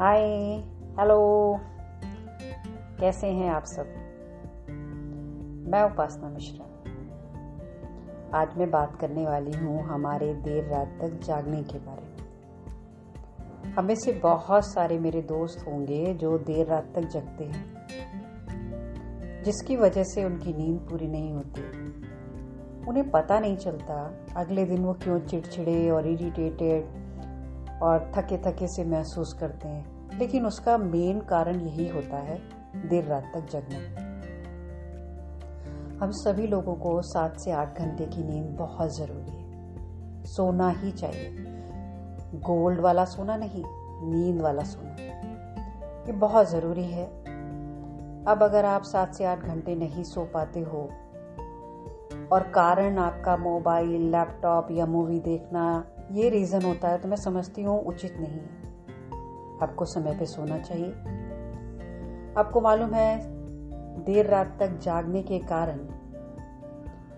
हाय, hello. कैसे हैं आप सब? मैं उपासना मिश्रा। आज मैं बात करने वाली हूँ हमारे देर रात तक जागने के बारे में। हमें से बहुत सारे मेरे दोस्त होंगे जो देर रात तक जगते हैं, जिसकी वजह से उनकी नींद पूरी नहीं होती। उन्हें पता नहीं चलता अगले दिन वो क्यों चिड़चिड़े और इरिटेटेड और थके थके से महसूस करते हैं। लेकिन उसका मेन कारण यही होता है, देर रात तक जगना। हम सभी लोगों को सात से आठ घंटे की नींद बहुत ज़रूरी है। सोना ही चाहिए। गोल्ड वाला सोना नहीं, नींद वाला सोना। ये बहुत ज़रूरी है। अब अगर आप सात से आठ घंटे नहीं सो पाते हो, और कारण आपका मोबाइल, लैपटॉप या मूवी देखना, ये रीज़न होता है तो मैं समझती हूँ उचित नहीं है। आपको समय पे सोना चाहिए। आपको मालूम है, देर रात तक जागने के कारण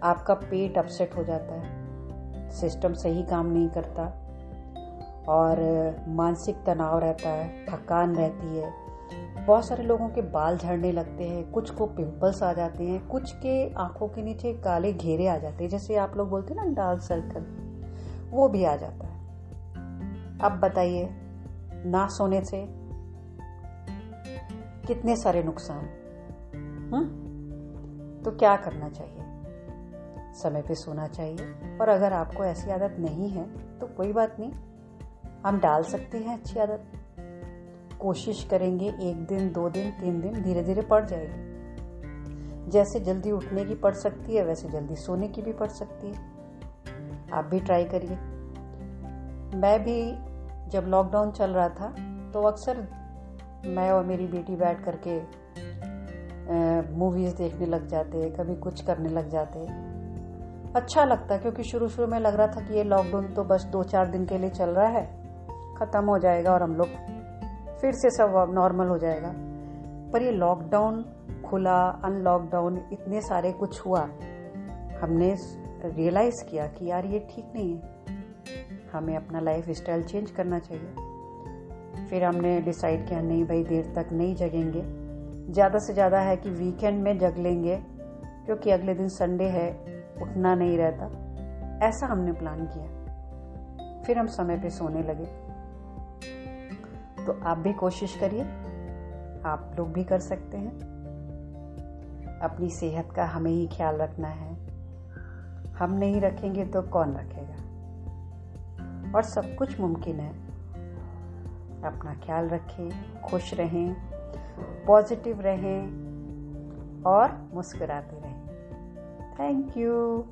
आपका पेट अपसेट हो जाता है। सिस्टम सही काम नहीं करता और मानसिक तनाव रहता है, थकान रहती है। बहुत सारे लोगों के बाल झड़ने लगते हैं, कुछ को पिंपल्स आ जाते हैं, कुछ के आँखों के नीचे काले घेरे आ जाते हैं, जैसे आप लोग बोलते हैं ना डार्क सर्कल, वो भी आ जाता है। अब बताइए ना सोने से कितने सारे नुकसान? हम्म? तो क्या करना चाहिए? समय पे सोना चाहिए। और अगर आपको ऐसी आदत नहीं है तो कोई बात नहीं। हम डाल सकते हैं अच्छी आदत। कोशिश करेंगे एक दिन, दो दिन, तीन दिन धीरे धीरे पड़ जाएगी। जैसे जल्दी उठने की पड़ सकती है, वैसे जल्दी सोने की भी पड़ सकती है। आप भी ट्राई करिए। मैं भी जब लॉकडाउन चल रहा था तो अक्सर मैं और मेरी बेटी बैठ करके मूवीज़ देखने लग जाते, कभी कुछ करने लग जाते। अच्छा लगता, क्योंकि शुरू शुरू में लग रहा था कि ये लॉकडाउन तो बस दो चार दिन के लिए चल रहा है, ख़त्म हो जाएगा और हम लोग फिर से सब नॉर्मल हो जाएगा। पर ये लॉकडाउन खुला अनलॉकडाउन इतने सारे कुछ हुआ, हमने रियलाइज़ किया कि यार ये ठीक नहीं है। हमें अपना लाइफ स्टाइल चेंज करना चाहिए। फिर हमने डिसाइड किया, नहीं भाई, देर तक नहीं जगेंगे। ज़्यादा से ज़्यादा है कि वीकेंड में जग लेंगे, क्योंकि अगले दिन संडे है, उठना नहीं रहता। ऐसा हमने प्लान किया। फिर हम समय पे सोने लगे। तो आप भी कोशिश करिए, आप लोग भी कर सकते हैं। अपनी सेहत का हमें ही ख्याल रखना है। हम नहीं रखेंगे तो कौन रखेगा? और सब कुछ मुमकिन है। अपना ख्याल रखें, खुश रहें पॉजिटिव रहें और मुस्कुराते रहें। Thank you